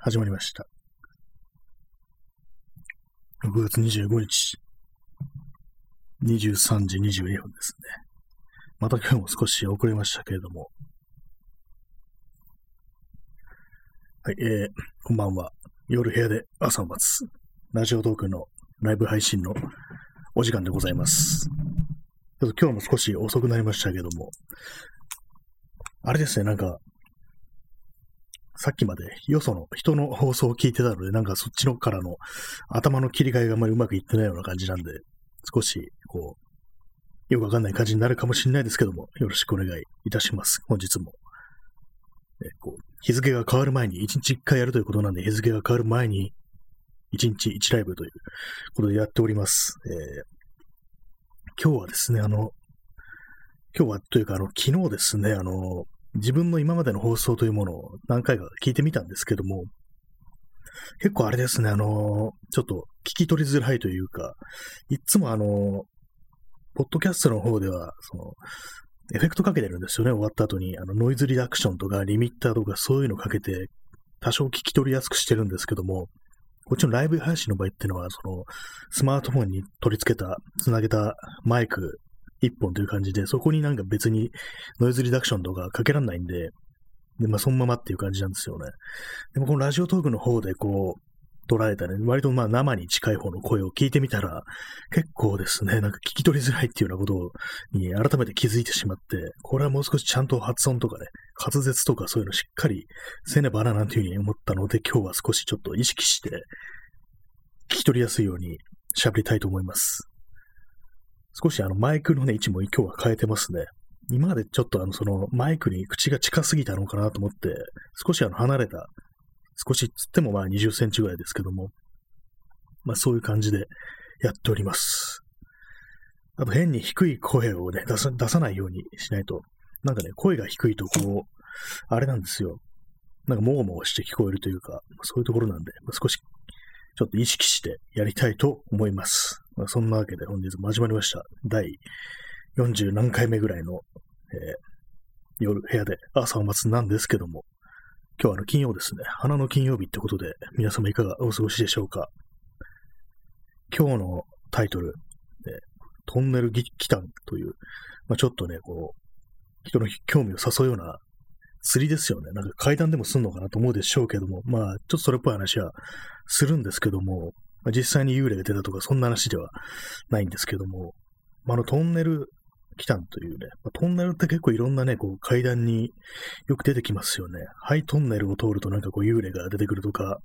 始まりました。6月25日、23時22分ですね。また今日も少し遅れましたけれども。はい、えー、こんばんは。夜部屋で朝を待つ、ラジオトークのライブ配信のお時間でございます。ちょっと今日も少し遅くなりましたけども、あれですね、なんか、さっきまでよその人の放送を聞いてたので、なんかそっちのからの頭の切り替えがあまりうまくいってないような感じなんで、少し、こう、よくわかんない感じになるかもしれないですけども、よろしくお願いいたします。本日も。えこう日付が変わる前に、1日1回やるということなんで、日付が変わる前に、1日1ライブということでやっております。えー、今日はですね、あの、今日はというか、あの、昨日ですね、あの、自分の今までの放送というものを何回か聞いてみたんですけども、結構あれですね、あの、ちょっと聞き取りづらいというか、いつもあの、ポッドキャストの方では、その、エフェクトかけてるんですよね、終わった後に。あの、ノイズリダクションとかリミッターとかそういうのかけて、多少聞き取りやすくしてるんですけども、こっちのライブ配信の場合っていうのは、その、スマートフォンに取り付けた、つなげたマイク一本という感じで、そこになんか別にノイズリダクションとかかけらんないんで、で、まあそのままっていう感じなんですよね。でもこのラジオトークの方でこう、捉えたね、割とまあ生に近い方の声を聞いてみたら、結構ですね、なんか聞き取りづらいっていうようなことに改めて気づいてしまって、これはもう少しちゃんと発音とかね、滑舌とかそういうのしっかりせねばななんていうふうに思ったので、今日は少しちょっと意識して、聞き取りやすいように喋りたいと思います。少しあのマイクのね、位置も今日は変えてますね。今までちょっとあの、そのマイクに口が近すぎたのかなと思って、少しあの離れた、少しつってもまあ20センチぐらいですけども、まあそういう感じでやっております。あと変に低い声をね、出さ出さないようにしないと、なんかね、声が低いとこう、あれなんですよ。なんかもごもごして聞こえるというか、そういうところなんで、少しちょっと意識してやりたいと思います。まあ、そんなわけで本日も始まりました。第40何回目ぐらいの、えー、夜部屋で朝を待つなんですけども、今日はあの金曜ですね。花の金曜日ってことで、皆様いかがお過ごしでしょうか。今日のタイトル、えトンネル期間という、まあ、ちょっとね、こう、人の興味を誘うような釣りですよね。なんか階段でもすんのかなと思うでしょうけども、まあ、ちょっとそれっぽい話はするんですけども、まあ、実際に幽霊が出たとか、そんな話ではないんですけども、まあ、あのトンネル来たんというね、まあ、トンネルって結構いろんなね、こう階段によく出てきますよね。ハイトンネルを通るとなんかこう幽霊が出てくるとか、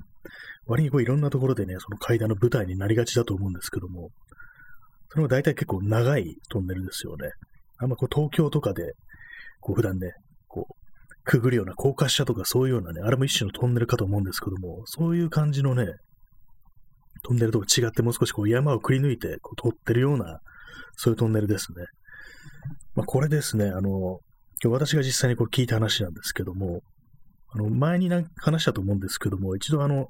割にこういろんなところでね、その階段の舞台になりがちだと思うんですけども、それも大体結構長いトンネルですよね。あんまこう東京とかで、こう普段ね、こう、くぐるような高架下とかそういうようなね、あれも一種のトンネルかと思うんですけども、そういう感じのね、トンネルと違ってもう少しこう山をくり抜いてこう通ってるような、そういうトンネルですね。まあ、これですね、あの、今日私が実際にこれ聞いた話なんですけども、あの、前に話したと思うんですけども、一度あの、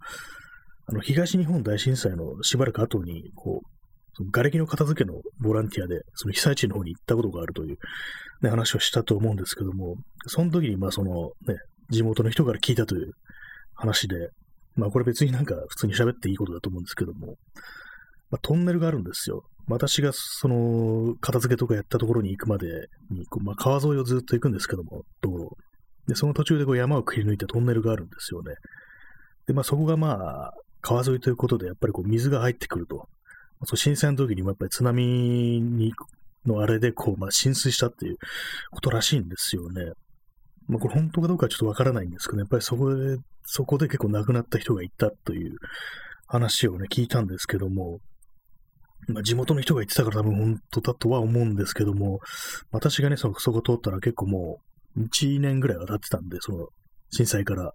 あの東日本大震災のしばらく後に、こう、その瓦礫の片付けのボランティアで、その被災地の方に行ったことがあるという、ね、話をしたと思うんですけども、その時に、まあそのね、地元の人から聞いたという話で、まあこれ別になんか普通に喋っていいことだと思うんですけども、まあ、トンネルがあるんですよ。私がその片付けとかやったところに行くまでに、こうまあ、川沿いをずっと行くんですけども、道路。で、その途中でこう山をくり抜いたトンネルがあるんですよね。で、まあそこがまあ、川沿いということで、やっぱりこう水が入ってくると。そう震災の時にもやっぱり津波にのあれでこう、まあ、浸水したっていうことらしいんですよね。まあ、これ本当かどうかはちょっとわからないんですけど、ねやっぱりそこで、そこで結構亡くなった人がいたという話をね、聞いたんですけども、まあ、地元の人が言ってたから多分本当だとは思うんですけども、私がね、そそこ通ったら結構もう1年ぐらいは経ってたんで、その震災から。だ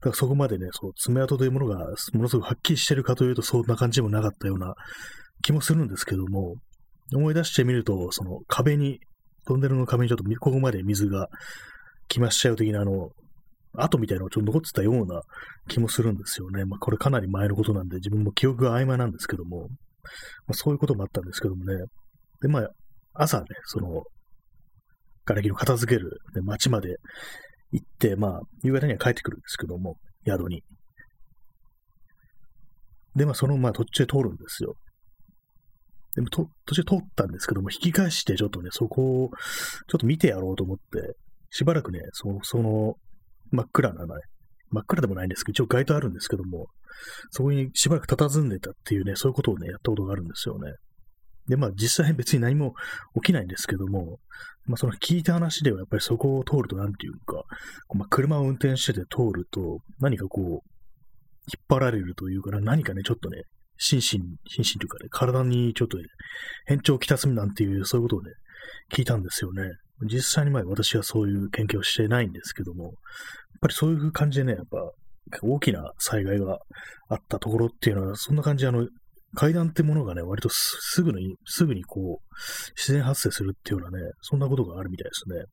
からそこまでね、そう、爪痕というものがものすごくはっきりしてるかというと、そんな感じもなかったような気もするんですけども、思い出してみると、その壁に、トンネルの壁にちょっとここまで水が来ましたよ的なあの、跡みたいなのがちょっと残ってたような気もするんですよね。まあこれかなり前のことなんで自分も記憶が曖昧なんですけども、まあ、そういうこともあったんですけどもね。で、まあ朝ね、その、瓦礫の片付ける、ね、町まで行って、まあ、夕方には帰ってくるんですけども、宿に。で、まあ、その、まあ、途中で通るんですよ。でも、と、途中通ったんですけども、引き返してちょっとね、そこを、ちょっと見てやろうと思って、しばらくね、その、その、真っ暗なね、真っ暗でもないんですけど、一応街灯あるんですけども、そこにしばらく佇んでたっていうね、そういうことをね、やったことがあるんですよね。で、まあ実際別に何も起きないんですけども、まあその聞いた話ではやっぱりそこを通るとなんていうか、まあ車を運転してて通ると何かこう、引っ張られるというか、何かね、ちょっとね、心身、心身というかね、体にちょっとね、変調をきたすみなんていう、そういうことをね、聞いたんですよね。実際に前私はそういう研究をしてないんですけども、やっぱりそういう感じでね、やっぱ大きな災害があったところっていうのは、そんな感じであの、階段ってものがね、割とすぐに、すぐにこう、自然発生するっていうようなね、そんなことがあるみたいですね。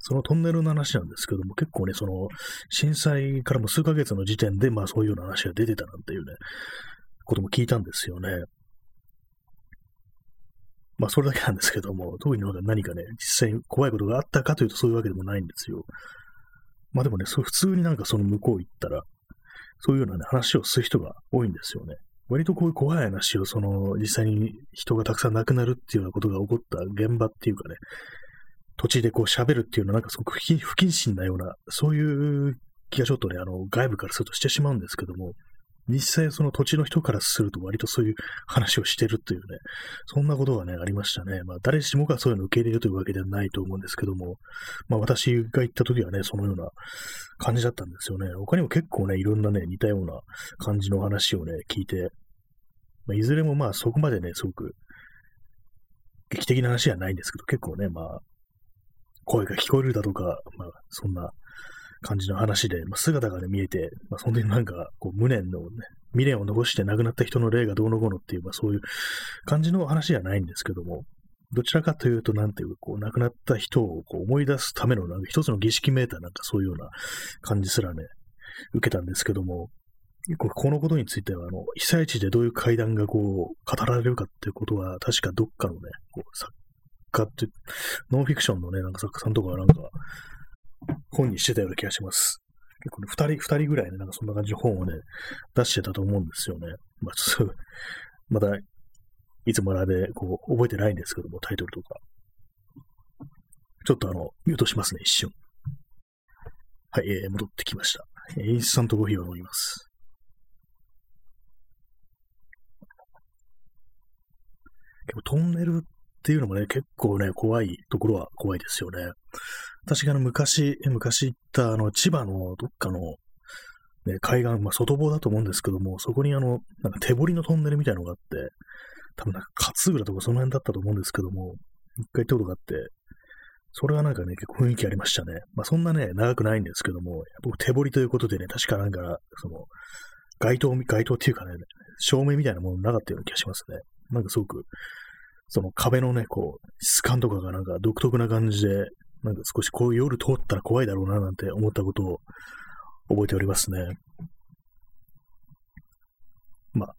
そのトンネルの話なんですけども、結構ね、その、震災からも数ヶ月の時点で、まあそういうような話が出てたなんていうね、ことも聞いたんですよね。まあそれだけなんですけども、特に何かね、実際に怖いことがあったかというとそういうわけでもないんですよ。まあでもね、そ普通になんかその向こう行ったら、そういうような、ね、話をする人が多いんですよね。割とこういう怖い話を、その、実際に人がたくさん亡くなるっていうようなことが起こった現場っていうかね、土地でこう喋るっていうのはなんかすごく不謹慎なような、そういう気がちょっとね、あの、外部からするとしてしまうんですけども、実際その土地の人からすると割とそういう話をしてるというね、そんなことがね、ありましたね。まあ誰しもがそういうのを受け入れるというわけではないと思うんですけども、まあ私が行った時はね、そのような感じだったんですよね。他にも結構ね、いろんなね、似たような感じの話をね、聞いて、まあ、いずれもまあそこまでね、すごく劇的な話じゃないんですけど、結構ね、まあ、声が聞こえるだとか、まあ、そんな感じの話で、まあ、姿がね、見えて、まあ、そんなになんか、こう、無念のね、未練を残して亡くなった人の霊がどうのこうのっていう、まあ、そういう感じの話じゃないんですけども、どちらかというと、なんていうか、こう、亡くなった人をこう思い出すための、なんか一つの儀式めいたなんかそういうような感じすらね、受けたんですけども、このことについては、あの、被災地でどういう会談がこう、語られるかっていうことは、確かどっかのね、こう作家って、ノンフィクションのね、なんか作家さんとかはなんか、本にしてたような気がします。結構ね、二人、二人ぐらいね、なんかそんな感じの本をね、出してたと思うんですよね。まあ、ちょっと、まだ、いつもあれで、こう、覚えてないんですけども、タイトルとか。ちょっとあの、ミュートしますね、一瞬。はい、えー、戻ってきました。インスタントコーヒーを飲みます。結構トンネルっていうのもね、結構ね、怖いところは怖いですよね。私があの昔、昔行ったあの千葉のどっかの、ね、海岸、まあ外房だと思うんですけども、そこにあの、なんか手掘りのトンネルみたいのがあって、多分なんか勝浦とかその辺だったと思うんですけども、一回行ったことがあって、それはなんかね、結構雰囲気ありましたね。まあそんなね、長くないんですけども、僕手掘りということでね、確かなんか、その、街灯、街灯っていうかね、照明みたいなものなかったような気がしますね。なんかすごく、その壁のね、こう、質感とかがなんか独特な感じで、なんか少しこう夜通ったら怖いだろうななんて思ったことを覚えておりますね。まあ、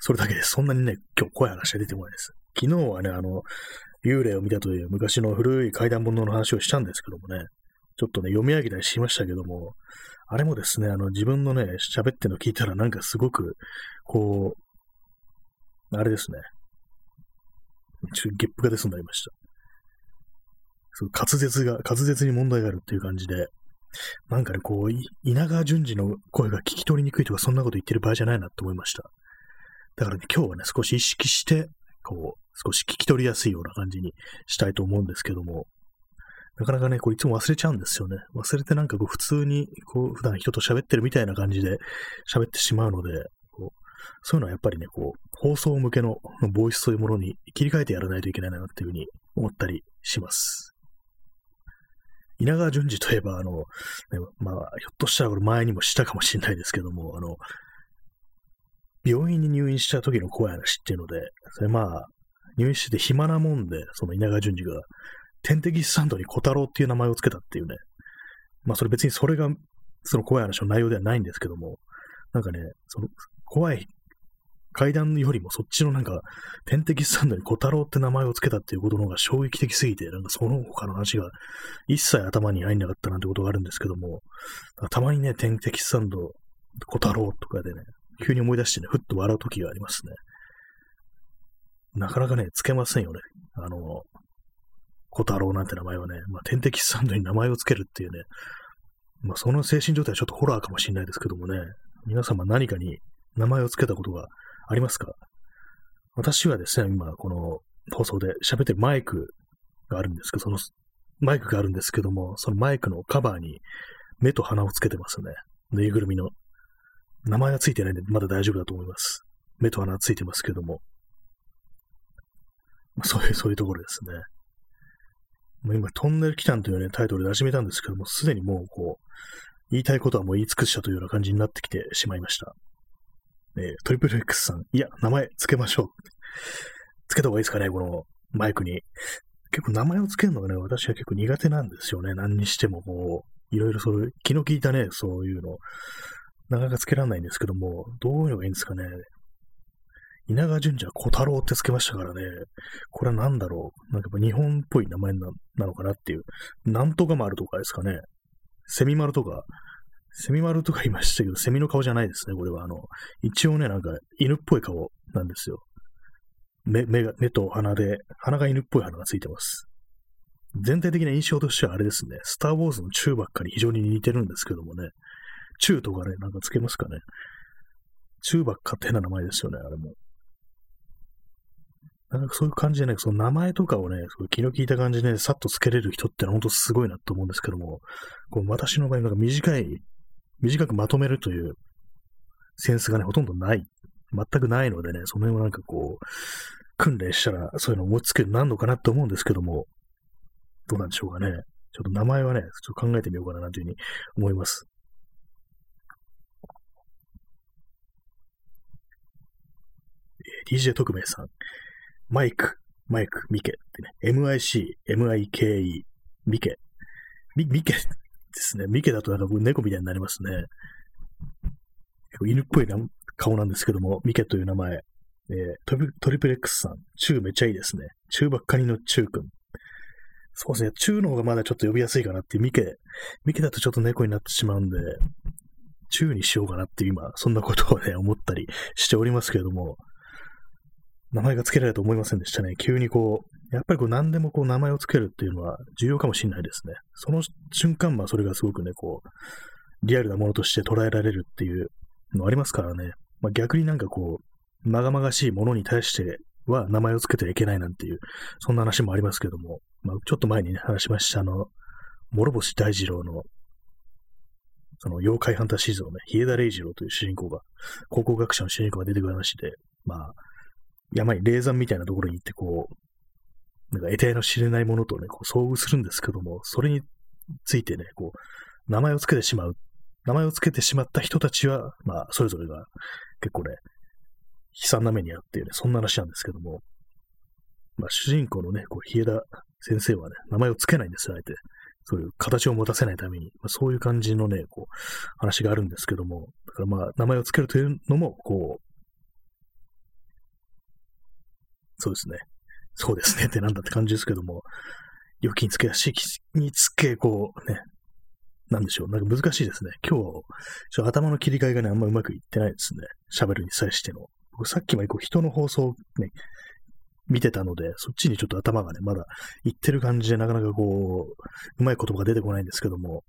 それだけで。そんなにね、今日怖い話は出てこないです。昨日はね、あの、幽霊を見たという昔の古い怪談本の話をしたんですけどもね、ちょっとね、読み上げたりしましたけども、あれもですね、あの、自分のね、喋ってるの聞いたらなんかすごく、こう、あれですね、ちょゲップが出そうになりました。その滑舌が、滑舌に問題があるっていう感じで、なんかね、こう、稲川淳二の声が聞き取りにくいとか、そんなこと言ってる場合じゃないなと思いました。だからね、今日はね、少し意識して、こう、少し聞き取りやすいような感じにしたいと思うんですけども、なかなかね、こういつも忘れちゃうんですよね。忘れてなんかこう普通に、こう普段人と喋ってるみたいな感じで喋ってしまうので、こうそういうのはやっぱりね、こう、放送向けのボイスというものに切り替えてやらないといけないなっていうふうに思ったりします。稲川淳二といえば、あの、ね、まあ、ひょっとしたらこれ前にもしたかもしれないですけども、あの、病院に入院した時の怖い話っていうので、それまあ、入院してて暇なもんで、その稲川淳二が、点滴スタンドに小太郎っていう名前を付けたっていうね、まあそれ別にそれが、その怖い話の内容ではないんですけども、なんかね、その怖い階段よりもそっちのなんか、点滴スタンドに小太郎って名前を付けたっていうことの方が衝撃的すぎて、なんかその他の話が一切頭に入んなかったなんてことがあるんですけども、たまにね、点滴スタンド、小太郎とかでね、急に思い出してね、ふっと笑う時がありますね。なかなかね、つけませんよね。あの、小太郎なんて名前はね、まあ、天敵サンドに名前をつけるっていうね、まあ、その精神状態はちょっとホラーかもしれないですけどもね、皆様何かに名前をつけたことがありますか？私はですね、今、この放送で喋ってるマイクがあるんですけど、そのマイクがあるんですけども、そのマイクのカバーに目と鼻をつけてますね。ぬいぐるみの。名前はついてないんで、まだ大丈夫だと思います。目と鼻はついてますけども。そういう、そういうところですね。もう今、トンネル期間というね、タイトルで始めたんですけども、すでにもう、こう、言いたいことはもう言い尽くしたというような感じになってきてしまいました。えー、トリプル X さん、いや、名前つけましょう。つけた方がいいですかね、このマイクに。結構名前をつけるのがね、私は結構苦手なんですよね。何にしても、こう、いろいろそういう、気の利いたね、そういうの、なかなかつけられないんですけども、どういうのがいいんですかね。稲川淳二は小太郎ってつけましたからね、これは何だろう。なんか日本っぽい名前なのかなっていう。なんとか丸とかですかね。セミ丸とか、セミ丸とか言いましたけど、セミの顔じゃないですね、これは。あの、一応ね、なんか犬っぽい顔なんですよ。目、目が、目と鼻で、鼻が犬っぽい鼻がついてます。全体的な印象としてはあれですね、スター・ウォーズのチューばっかり非常に似てるんですけどもね、チューとかね、なんかつけますかね。チューばっかって変な名前ですよね、あれも。なんかそういう感じでね、その名前とかをね、気の利いた感じで、ね、さっとつけれる人ってのは本当すごいなと思うんですけども、こう私の場合、なんか短い、短くまとめるというセンスがね、ほとんどない。全くないのでね、その辺はなんかこう、訓練したらそういうの思いつくようになるのかなと思うんですけども、どうなんでしょうかね。ちょっと名前はね、ちょっと考えてみようかなというふうに思います。DJ 特命さん。マイク、マイク、ミケってね、MIC、MIKE、ミケ。ミミケですね。ミケだとなんか猫みたいになりますね。犬っぽいな顔なんですけども、ミケという名前。えー、トリトリプレックスさん。チューめっちゃいいですね。チューばっかりのチューくん。そうですね。チューの方がまだちょっと呼びやすいかなっていう。ミケ。ミケだとちょっと猫になってしまうんで、チューにしようかなって今、そんなことをね、思ったりしておりますけれども、名前が付けられると思いませんでしたね。急にこう、やっぱりこう何でもこう名前を付けるっていうのは重要かもしれないですね。その瞬間、まあそれがすごくね、こう、リアルなものとして捉えられるっていうのありますからね。まあ、逆になんかこう、まがまがしいものに対しては名前を付けてはいけないなんていう、そんな話もありますけども、まあちょっと前にね、話しました、あの、諸星大二郎の、その妖怪ハンターシーズンのね、日枝礼二郎という主人公が、考古学者の主人公が出てくる話で、まあ、山に霊山みたいなところに行って、こう、なんか得体の知れないものとね、こう遭遇するんですけども、それについてね、こう、名前を付けてしまう。名前を付けてしまった人たちは、まあ、それぞれが結構ね、悲惨な目にあってね、そんな話なんですけども、まあ、主人公のね、こう、日枝先生はね、名前を付けないんですよ、あえて。そういう形を持たせないために、まあ、そういう感じのね、こう、話があるんですけども、だからまあ、名前を付けるというのも、こう、そうですね。そうですねってなんだって感じですけども、預金付けや式につけ、こうね、なんでしょう。なんか難しいですね。今日、ちょっと頭の切り替えがね、あんまうまくいってないですね。喋るに際しての。僕さっきまでこう人の放送ね、見てたので、そっちにちょっと頭がね、まだ行ってる感じでなかなかこう、うまい言葉が出てこないんですけども、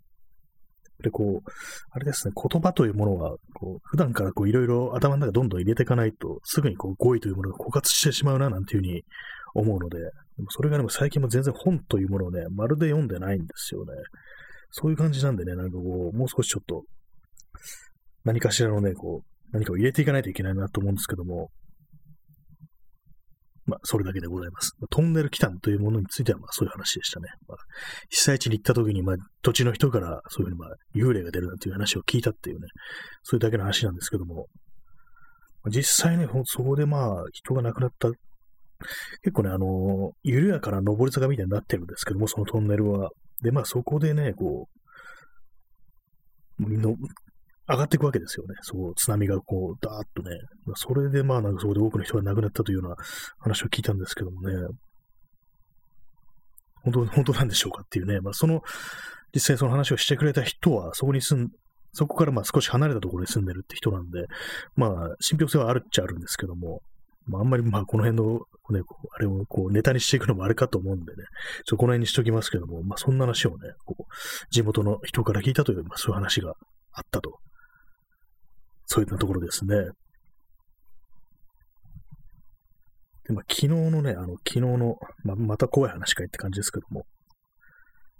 で、こう、あれですね、言葉というものは、こう、普段からこう、いろいろ頭の中どんどん入れていかないと、すぐにこう、語彙というものが枯渇してしまうな、なんていうふうに思うので、でもそれがでも最近も全然本というものをね、まるで読んでないんですよね。そういう感じなんでね、なんかこう、もう少しちょっと、何かしらのね、こう、何かを入れていかないといけないなと思うんですけども、まあ、それだけでございます。トンネル来たというものについては、まあ、そういう話でしたね。まあ、被災地に行った時に、まあ、土地の人からそういうふうに、まあ、幽霊が出るなんていう話を聞いたっていうね、そういうだけの話なんですけども、実際ね、そこでまあ、人が亡くなった、結構ね、あの、緩やかな上り坂みたいになってるんですけども、そのトンネルは。で、まあ、そこでね、こう、の上がっていくわけですよね。そう、津波がこう、ダーッとね。それでまあ、なんかそこで多くの人が亡くなったというような話を聞いたんですけどもね。本当、本当なんでしょうかっていうね。まあ、その、実際その話をしてくれた人は、そこに住ん、そこからまあ少し離れたところに住んでるって人なんで、まあ、信憑性はあるっちゃあるんですけども、まあ、あんまりまあ、この辺の、ね、あれをこうネタにしていくのもあれかと思うんでね、ちょこの辺にしときますけども、まあ、そんな話をね、こう、地元の人から聞いたという、まあ、そういう話があったと。そういったところですね。で、まあ、昨日のね、あの、昨日の、まあ、また怖い話かいって感じですけども、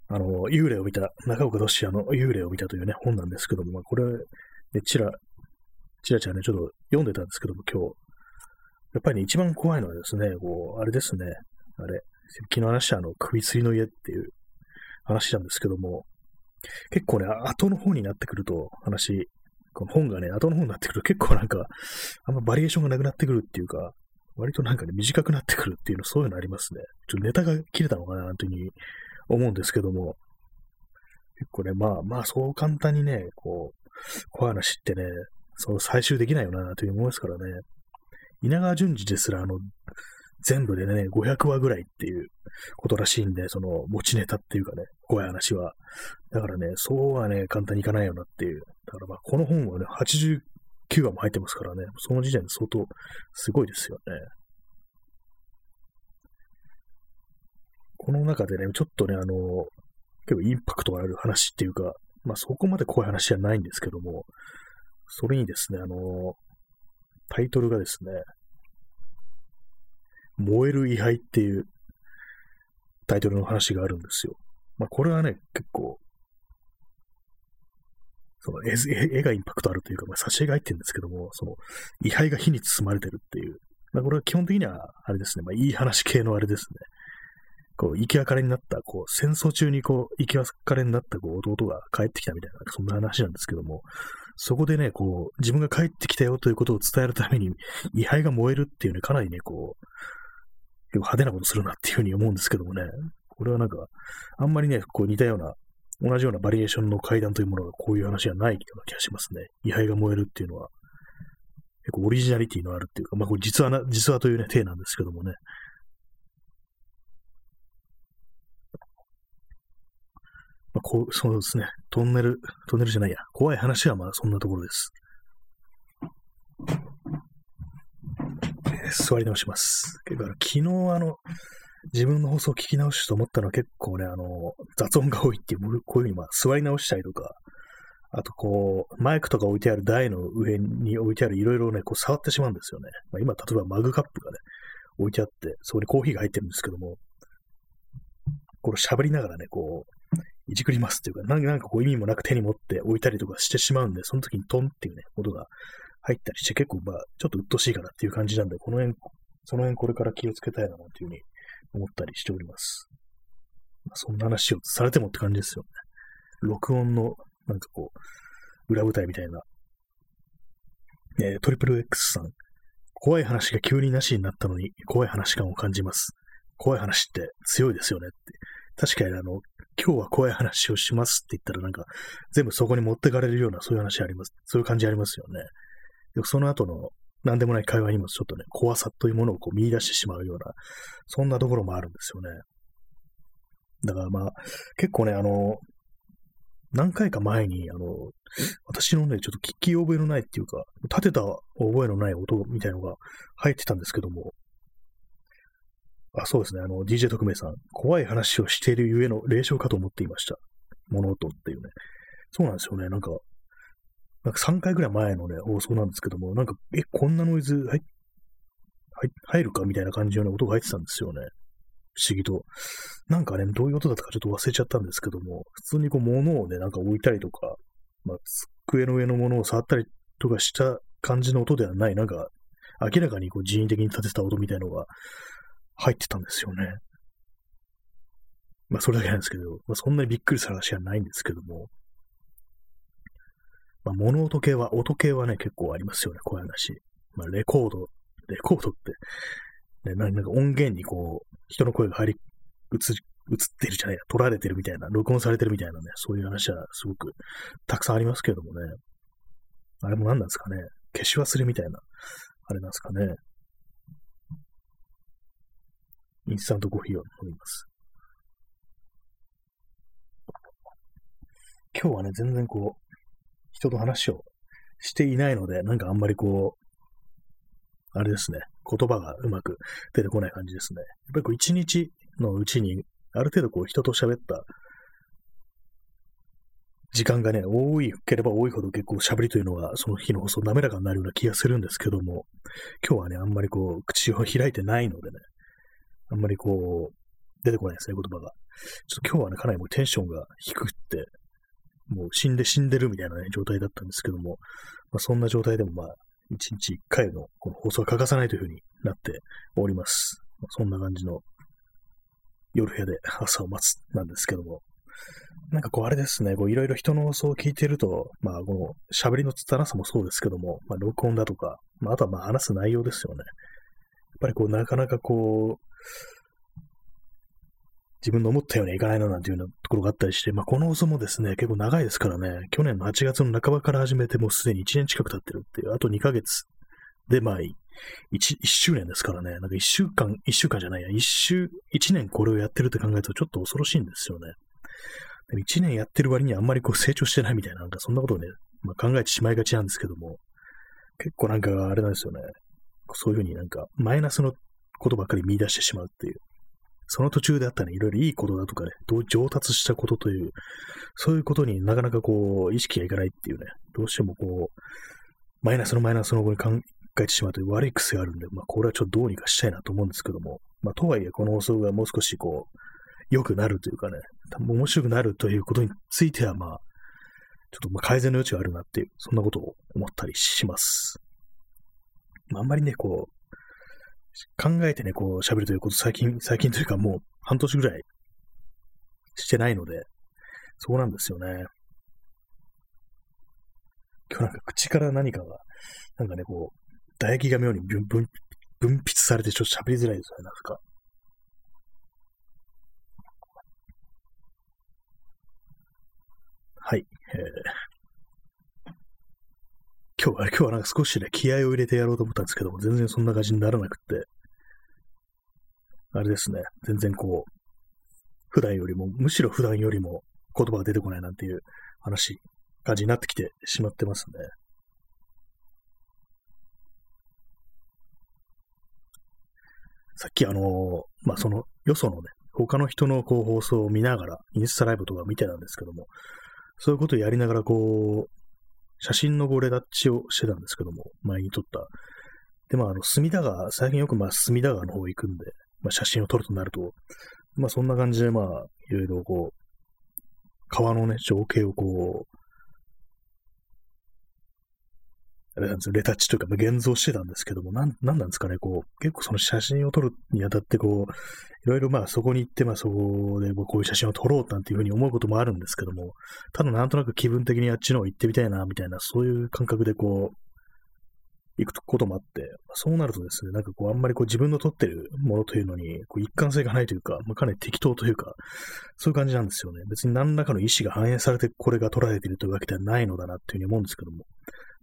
あの、幽霊を見た、中岡俊也の幽霊を見たというね、本なんですけども、まあ、これ、ね、ちら、ちらちらね、ちょっと読んでたんですけども、今日。やっぱりね、一番怖いのはですね、こう、あれですね、あれ、昨日話したあの、首吊りの家っていう話なんですけども、結構ね、後の方になってくると、話、この本がね、後の方になってくると結構なんか、あんまバリエーションがなくなってくるっていうか、割となんかね、短くなってくるっていうの、そういうのありますね。ちょっとネタが切れたのかな、なんていうふうに思うんですけども、結構ね、まあまあ、そう簡単にね、こう、怖い話ってね、その最終できないよな、というふうに思いますからね。稲川淳二ですら、あの、全部でね、500話ぐらいっていうことらしいんで、その持ちネタっていうかね、怖い話は。だからね、そうはね、簡単にいかないよなっていう。だからまあ、この本はね、89話も入ってますからね、その時点で相当すごいですよね。この中でね、ちょっとね、あの、結構インパクトがある話っていうか、まあそこまで怖い話じゃないんですけども、それにですね、あの、タイトルがですね、燃える位牌っていうタイトルの話があるんですよ。まあこれはね、結構、その絵絵がインパクトあるというか、まあ、挿絵が入ってるんですけども、その位牌が火に包まれてるっていう、まあこれは基本的にはあれですね、まあいい話系のあれですね。こう、生き別れになった、こう、戦争中にこう、生き別れになったこう弟が帰ってきたみたいな、そんな話なんですけども、そこでね、こう、自分が帰ってきたよということを伝えるために、位牌が燃えるっていうね、かなりね、こう、派手なことするなっていうふうに思うんですけどもね、これはなんか、あんまりね、こう似たような、同じようなバリエーションの階段というものがこういう話はないような気がしますね。位牌が燃えるっていうのは、結構オリジナリティのあるっていうか、まあこれ実話な、実話というね、体なんですけどもね、まあ、こう、そうですね。トンネル、トンネルじゃないや。怖い話はまあそんなところです。えー、座り直します。だから昨日あの、自分の放送を聞き直しと思ったのは結構ね、あの、雑音が多いっていう、こういうふうにまあ座り直したりとか、あとこう、マイクとか置いてある台の上に置いてあるいろいろね、こう触ってしまうんですよね。まあ、今、例えばマグカップがね、置いてあって、そこにコーヒーが入ってるんですけども、これ喋りながらね、こう、いじくりますっていうか、なんかこう意味もなく手に持って置いたりとかしてしまうんで、その時にトンっていうね、音が入ったりして結構まあ、ちょっと鬱陶しいかなっていう感じなんで、この辺、その辺これから気をつけたいなというふうに思ったりしております。まあ、そんな話をされてもって感じですよね。録音の、なんかこう、裏舞台みたいな。えー、トリプル X さん。怖い話が急になしになったのに、怖い話感を感じます。怖い話って強いですよねって。確かにあの、今日は怖い話をしますって言ったらなんか、全部そこに持ってかれるような、そういう話あります。そういう感じありますよね。その後の、何でもない会話にもちょっとね、怖さというものをこう見出してしまうような、そんなところもあるんですよね。だからまあ、結構ね、あの、何回か前に、あの、私のね、ちょっと聞き覚えのないっていうか、立てた覚えのない音みたいのが入ってたんですけども、あ、そうですね。あの、DJ 特命さん、怖い話をしているゆえの霊障かと思っていました。物音っていうね。そうなんですよね。なんか、なんか3回ぐらい前のね、放送なんですけども、なんか、え、こんなノイズ入入るかみたいな感じの、音が入ってたんですよね。不思議と。なんかね、どういう音だったかちょっと忘れちゃったんですけども、普通にこう物をね、なんか置いたりとか、まあ、机の上のものを触ったりとかした感じの音ではない、なんか、明らかにこう人為的に立てた音みたいのが入ってたんですよね。まあ、それだけなんですけど、まあ、そんなにびっくりする話はないんですけども、まあ、物音系は、音系はね、結構ありますよね、こういう話。まあ、レコード、レコードって、ね、なんか音源にこう、人の声が入り、映り、映ってるじゃないや、撮られてるみたいな、録音されてるみたいなね、そういう話はすごくたくさんありますけどもね。あれも何なんですかね。消し忘れみたいな、あれなんですかね。インスタントコーヒーを飲みます。今日はね、全然こう、人と話をしていないので、なんかあんまりこう、あれですね、言葉がうまく出てこない感じですね。やっぱりこう一日のうちに、ある程度こう人と喋った時間がね、多いければ多いほど結構喋りというのは、その日の放送滑らかになるような気がするんですけども、今日はね、あんまりこう、口を開いてないのでね、あんまりこう、出てこないですね、言葉が。ちょっと今日はね、かなりもうテンションが低くって、もう死んで死んでるみたいなね、状態だったんですけども、まあ、そんな状態でもまあ、一日一回のこの放送は欠かさないというふうになっております。まあ、そんな感じの夜部屋で朝を待つなんですけども、なんかこうあれですね、こういろいろ人の放送を聞いてると、まあこの喋りの拙さもそうですけども、まあ録音だとか、まああとはまあ話す内容ですよね。やっぱりこうなかなかこう、自分の思ったようにいかないななんていうようなところがあったりして、まあこの放送もですね、結構長いですからね、去年の8月の半ばから始めてもうすでに1年近く経ってるっていう、あと2ヶ月でまあ1、1周年ですからね、なんか1週間、1週間じゃないや、1週、1年これをやってるって考えるとちょっと恐ろしいんですよね。1年やってる割にあんまりこう成長してないみたいな、なんかそんなことをね、まあ、考えてしまいがちなんですけども、結構なんかあれなんですよね。そういうふうになんかマイナスのことばっかり見出してしまうっていう。その途中であったね、いろいろいいことだとかね、上達したことという、そういうことになかなかこう、意識がいかないっていうね、どうしてもこう、マイナスのマイナスの方に考えてしまうという悪い癖があるんで、まあ、これはちょっとどうにかしたいなと思うんですけども、まあ、とはいえ、この放送がもう少しこう、良くなるというかね、面白くなるということについては、まあ、ちょっとま改善の余地があるなっていう、そんなことを思ったりします。まあ、あんまりね、こう、考えてね、こう喋るということ、最近、最近というかもう半年ぐらいしてないので、そうなんですよね。今日なんか口から何かが、なんかね、こう、唾液が妙に分分分泌されてちょっと喋りづらいですよね、なんか。はい。えー、今日は、今日はなんか少しね、気合を入れてやろうと思ったんですけども、全然そんな感じにならなくて、あれですね、全然こう、普段よりも、むしろ普段よりも言葉が出てこないなんていう話、感じになってきてしまってますね。さっきあのー、まあ、その、よそのね、他の人のこう放送を見ながら、インスタライブとか見てたんですけども、そういうことをやりながら、こう、写真のボレタッチをしてたんですけども、前に撮った。で、まあ、あの、隅田川、最近よくまあ、隅田川の方行くんで、まあ、写真を撮るとなると、まあ、そんな感じで、まあ、いろいろこう、川のね、情景をこう、あれなんですよ、レタッチというか、まあ現像してたんですけども、なん、なんなんですかね、こう、結構その写真を撮るにあたって、こう、いろいろまあそこに行って、まあそこでこういう写真を撮ろうなんていうふうに思うこともあるんですけども、ただなんとなく気分的にあっちの方行ってみたいな、みたいな、そういう感覚でこう、行くこともあって、そうなるとですね、なんかこう、あんまりこう自分の撮ってるものというのに、こう一貫性がないというか、まあ、かなり適当というか、そういう感じなんですよね。別に何らかの意思が反映されてこれが撮られているというわけではないのだなっていうふうに思うんですけども、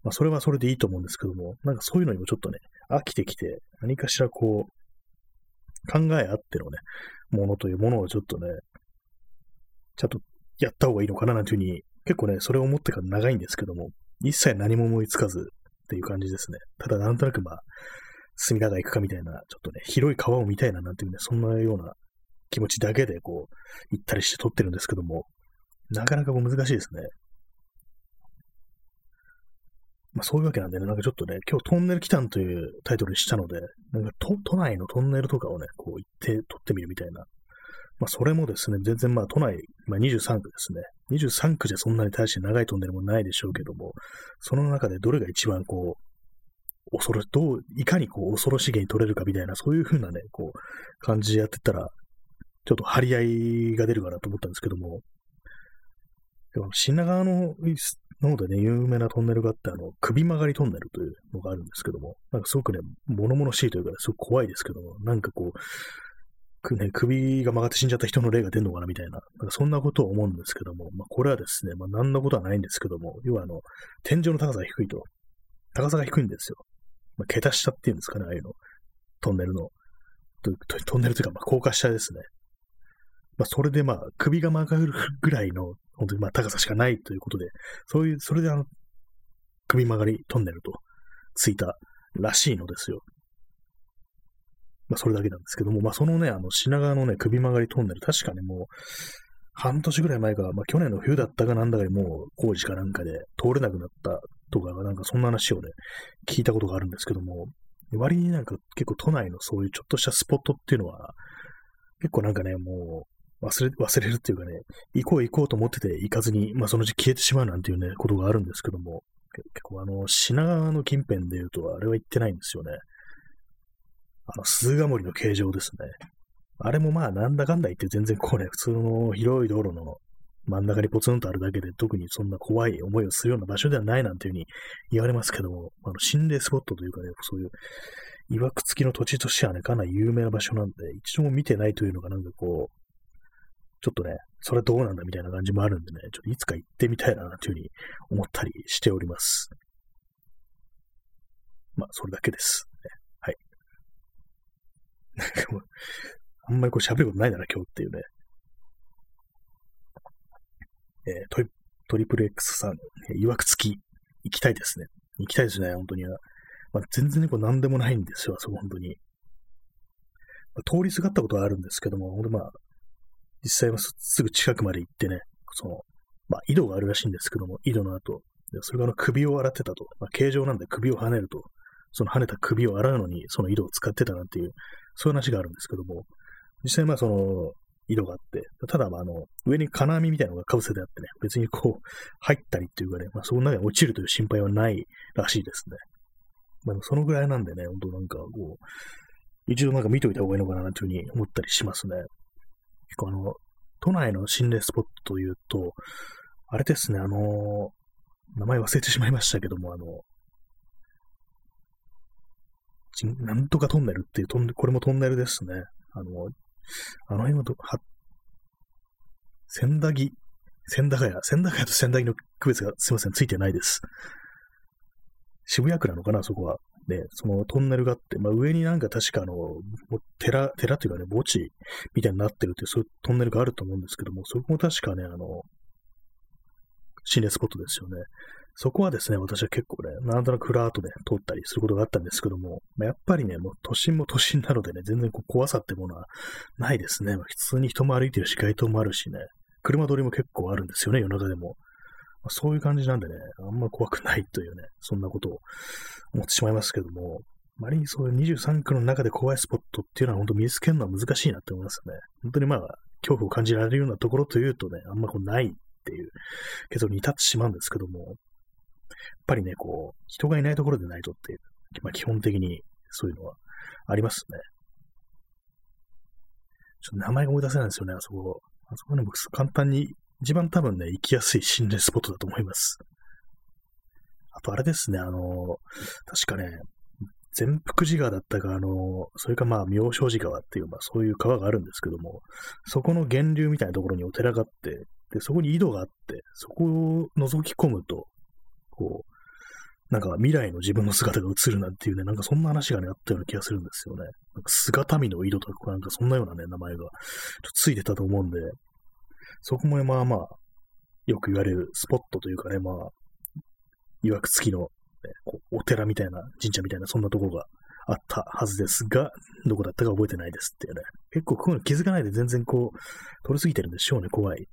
まあ、それはそれでいいと思うんですけども、なんかそういうのにもちょっとね、飽きてきて、何かしらこう、考えあってのね、ものというものをちょっとね、ちゃんとやった方がいいのかななんていうふうに、結構ね、それを思ってから長いんですけども、一切何も思いつかずっていう感じですね。ただなんとなくまあ、隅田川行くかみたいな、ちょっとね、広い川を見たいななんていうね、そんなような気持ちだけでこう、行ったりして撮ってるんですけども、なかなかこう難しいですね。まあそういうわけなんでね、なんかちょっとね、今日トンネル来たんというタイトルにしたので、なんか都都内のトンネルとかをね、こう行って撮ってみるみたいな。まあそれもですね、全然まあ都内、まあ23区ですね。23区じゃそんなに大して長いトンネルもないでしょうけども、その中でどれが一番こう、恐ろ、どう、いかにこう恐ろしげに撮れるかみたいな、そういう風なね、こう、感じでやってたら、ちょっと張り合いが出るかなと思ったんですけども、でも品川のなのでね、有名なトンネルがあって、あの、首曲がりトンネルというのがあるんですけども、なんかすごくね、物々しいというか、すごく怖いですけども、なんかこう、くね、首が曲がって死んじゃった人の霊が出るのかなみたいな、なんかそんなことを思うんですけども、まあ、これはですね、まあ、何のことはないんですけども、要はあの、天井の高さが低いと。高さが低いんですよ。まあ、桁下っていうんですかね、ああいうの。トンネルの。トンネルというか、まあ、高架下ですね。まあ、それでまあ、首が曲がるぐらいの、本当にまあ、高さしかないということで、そういう、それであの、首曲がりトンネルとついたらしいのですよ。まあ、それだけなんですけども、まあ、そのね、あの、品川のね、首曲がりトンネル、確かね、もう、半年ぐらい前か、まあ、去年の冬だったかなんだかにもう工事かなんかで通れなくなったとか、なんかそんな話をね、聞いたことがあるんですけども、割になんか結構都内のそういうちょっとしたスポットっていうのは、結構なんかね、もう忘れ、忘れるっていうかね、行こう行こうと思ってて行かずに、まあそのうち消えてしまうなんていうね、ことがあるんですけども、結構あの、品川の近辺で言うと、あれは行ってないんですよね。あの、鈴ヶ森の形状ですね。あれもまあ、なんだかんだ言って全然こうね、普通の広い道路の真ん中にポツンとあるだけで、特にそんな怖い思いをするような場所ではないなんていうふうに言われますけども、あの心霊スポットというかね、そういう曰く付きの土地としてはね、かなり有名な場所なんで、一度も見てないというのがなんかこう、ちょっとね、それどうなんだみたいな感じもあるんでね、ちょっといつか行ってみたいなというふうに思ったりしております。まあ、それだけです。はい。なんかもう、あんまりこう喋ることないなら今日っていうね。えー、トリトリプル X さん、いわくつき、行きたいですね。行きたいですね、本当に。まあ、全然ねこう何でもないんですよ、そこ本当に。まあ、通りすがったことはあるんですけども、本当まあ、実際はすぐ近くまで行ってね、その、まあ、井戸があるらしいんですけども、井戸の後、それがあの首を洗ってたと。まあ、形状なんで首を跳ねると、その跳ねた首を洗うのに、その井戸を使ってたなんていう、そういう話があるんですけども、実際まあその、井戸があって、ただまああの、上に金網みたいなのが被せてあってね、別にこう、入ったりっていうかね、まあその中に落ちるという心配はないらしいですね。まあそのぐらいなんでね、本当なんかこう、一度なんか見といた方がいいのかなというふうに思ったりしますね。結構あの、都内の心霊スポットというと、あれですね、あの、名前忘れてしまいましたけども、あの、なんとかトンネルっていうトン、これもトンネルですね。あの、あの辺はど、は、千駄木、千駄ヶ谷、千駄ヶ谷と千駄木の区別がすいません、ついてないです。渋谷区なのかな、そこは。で、そのトンネルがあって、まあ、上になんか確かあの、寺、寺というかね、墓地みたいになってるっていう、そういうトンネルがあると思うんですけども、そこも確かね、あの、心霊スポットですよね。そこはですね、私は結構ね、なんとなくラートで通ったりすることがあったんですけども、まあ、やっぱりね、もう都心も都心なのでね、全然こう怖さってものはないですね。まあ、普通に人も歩いてるし、街灯もあるしね、車通りも結構あるんですよね、夜中でも。そういう感じなんでね、あんま怖くないというね、そんなことを思ってしまいますけども、あまりにそういう23区の中で怖いスポットっていうのは本当見つけるのは難しいなって思いますよね。本当にまあ、恐怖を感じられるようなところというとね、あんまこうないっていう結論に至ってしまうんですけども、やっぱりね、こう、人がいないところでないとっていう、まあ基本的にそういうのはありますね。ちょっと名前が思い出せないんですよね、あそこ。あそこね、僕簡単に、一番多分ね、行きやすい心霊スポットだと思います。あとあれですね、あの、確かね、全福寺川だったか、あの、それかまあ、妙正寺川っていう、まあそういう川があるんですけども、そこの源流みたいなところにお寺があって、で、そこに井戸があって、そこを覗き込むと、こう、なんか未来の自分の姿が映るなんていうね、なんかそんな話がね、あったような気がするんですよね。なんか姿見の井戸とか、なんかそんなようなね、名前がついてたと思うんで、そこもまあまあ、よく言われるスポットというかね、まあ、曰く付きの、ね、お寺みたいな、神社みたいな、そんなとこがあったはずですが、どこだったか覚えてないですっていうね。結構こういうの気づかないで全然こう、通り過ぎてるんでしょうね、怖い。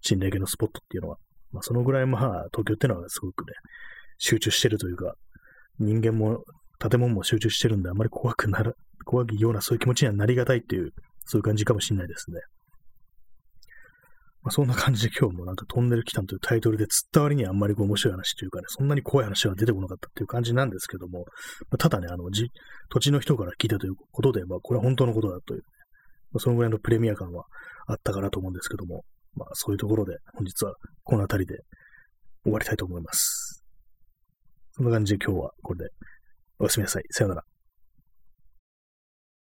心霊系のスポットっていうのは。まあそのぐらいまあ、東京ってのはすごくね、集中してるというか、人間も建物も集中してるんで、あまり怖くなら、怖いようなそういう気持ちにはなりがたいっていう、そういう感じかもしれないですね。まあ、そんな感じで今日もなんかトンネル来たというタイトルで釣った割にはあんまり面白い話というかね、そんなに怖い話は出てこなかったっていう感じなんですけども、まあ、ただね、あの、じ、土地の人から聞いたということで、まあ、これは本当のことだという、ねまあ、そのぐらいのプレミア感はあったかなと思うんですけども、まあ、そういうところで本日はこの辺りで終わりたいと思います。そんな感じで今日はこれでおやすみなさい。さよなら。